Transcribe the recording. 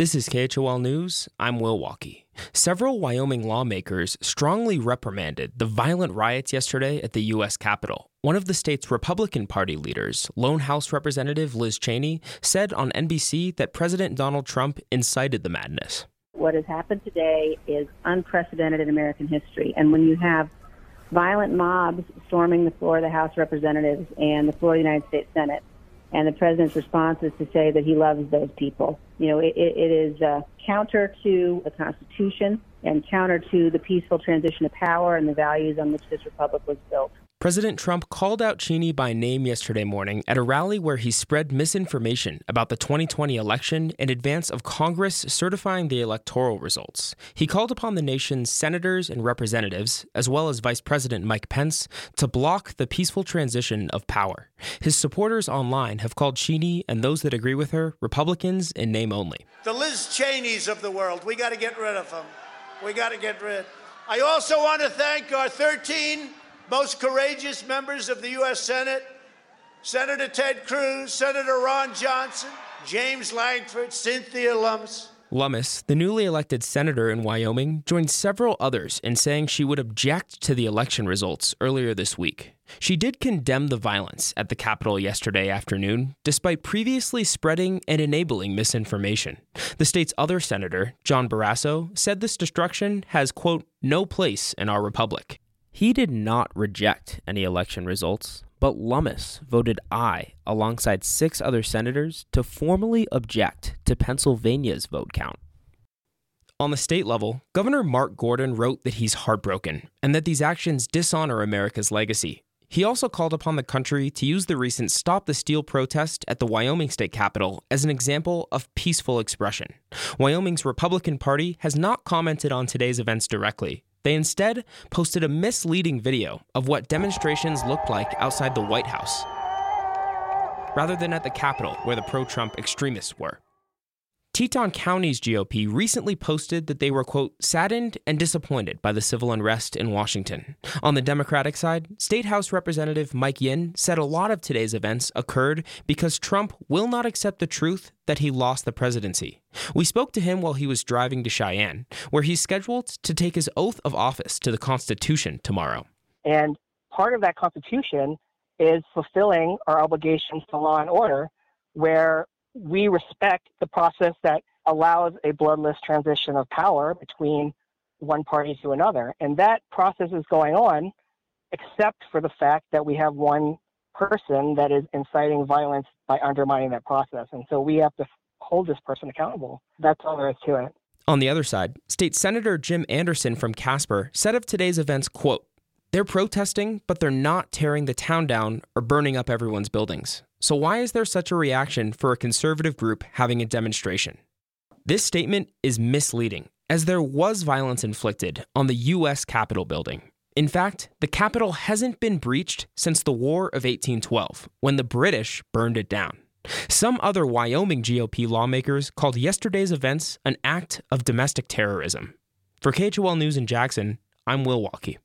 This is KHOL News. I'm Will Walkey. Several Wyoming lawmakers strongly reprimanded the violent riots yesterday at the U.S. Capitol. One of the state's Republican Party leaders, lone House Representative Liz Cheney, said on NBC that President Donald Trump incited the madness. What has happened today is unprecedented in American history. And when you have violent mobs storming the floor of the House Representatives and the floor of the United States Senate, and the president's response is to say that he loves those people. You know, it, it is uh, counter to the Constitution and counter to the peaceful transition of power and the values on which this republic was built. President Trump called out Cheney by name yesterday morning at a rally where he spread misinformation about the 2020 election in advance of Congress certifying the electoral results. He called upon the nation's senators and representatives, as well as Vice President Mike Pence, to block the peaceful transition of power. His supporters online have called Cheney and those that agree with her Republicans in name only. The Liz Cheneys of the world, we got to get rid of them. We got to get rid. I also want to thank our 13 most courageous members of the U.S. Senate Senator Ted Cruz, Senator Ron Johnson, James Lankford, Cynthia Lummis. Lummis, the newly elected senator in Wyoming, joined several others in saying she would object to the election results earlier this week. She did condemn the violence at the Capitol yesterday afternoon, despite previously spreading and enabling misinformation. The state's other senator, John Barrasso, said this destruction has, quote, no place in our republic. He did not reject any election results, but Lummis voted aye alongside six other senators to formally object to Pennsylvania's vote count. On the state level, Governor Mark Gordon wrote that he's heartbroken and that these actions dishonor America's legacy. He also called upon the country to use the recent Stop the Steal protest at the Wyoming state capitol as an example of peaceful expression. Wyoming's Republican Party has not commented on today's events directly, they instead posted a misleading video of what demonstrations looked like outside the White House, rather than at the Capitol where the pro Trump extremists were. Teton County's GOP recently posted that they were, quote, saddened and disappointed by the civil unrest in Washington. On the Democratic side, State House Representative Mike Yin said a lot of today's events occurred because Trump will not accept the truth that he lost the presidency. We spoke to him while he was driving to Cheyenne, where he's scheduled to take his oath of office to the Constitution tomorrow. And part of that Constitution is fulfilling our obligations to law and order, where we respect the process that allows a bloodless transition of power between one party to another. And that process is going on, except for the fact that we have one person that is inciting violence by undermining that process. And so we have to hold this person accountable. That's all there is to it. On the other side, State Senator Jim Anderson from Casper said of today's events, quote, they're protesting, but they're not tearing the town down or burning up everyone's buildings. So, why is there such a reaction for a conservative group having a demonstration? This statement is misleading, as there was violence inflicted on the U.S. Capitol building. In fact, the Capitol hasn't been breached since the War of 1812, when the British burned it down. Some other Wyoming GOP lawmakers called yesterday's events an act of domestic terrorism. For KHOL News in Jackson, I'm Will Walkey.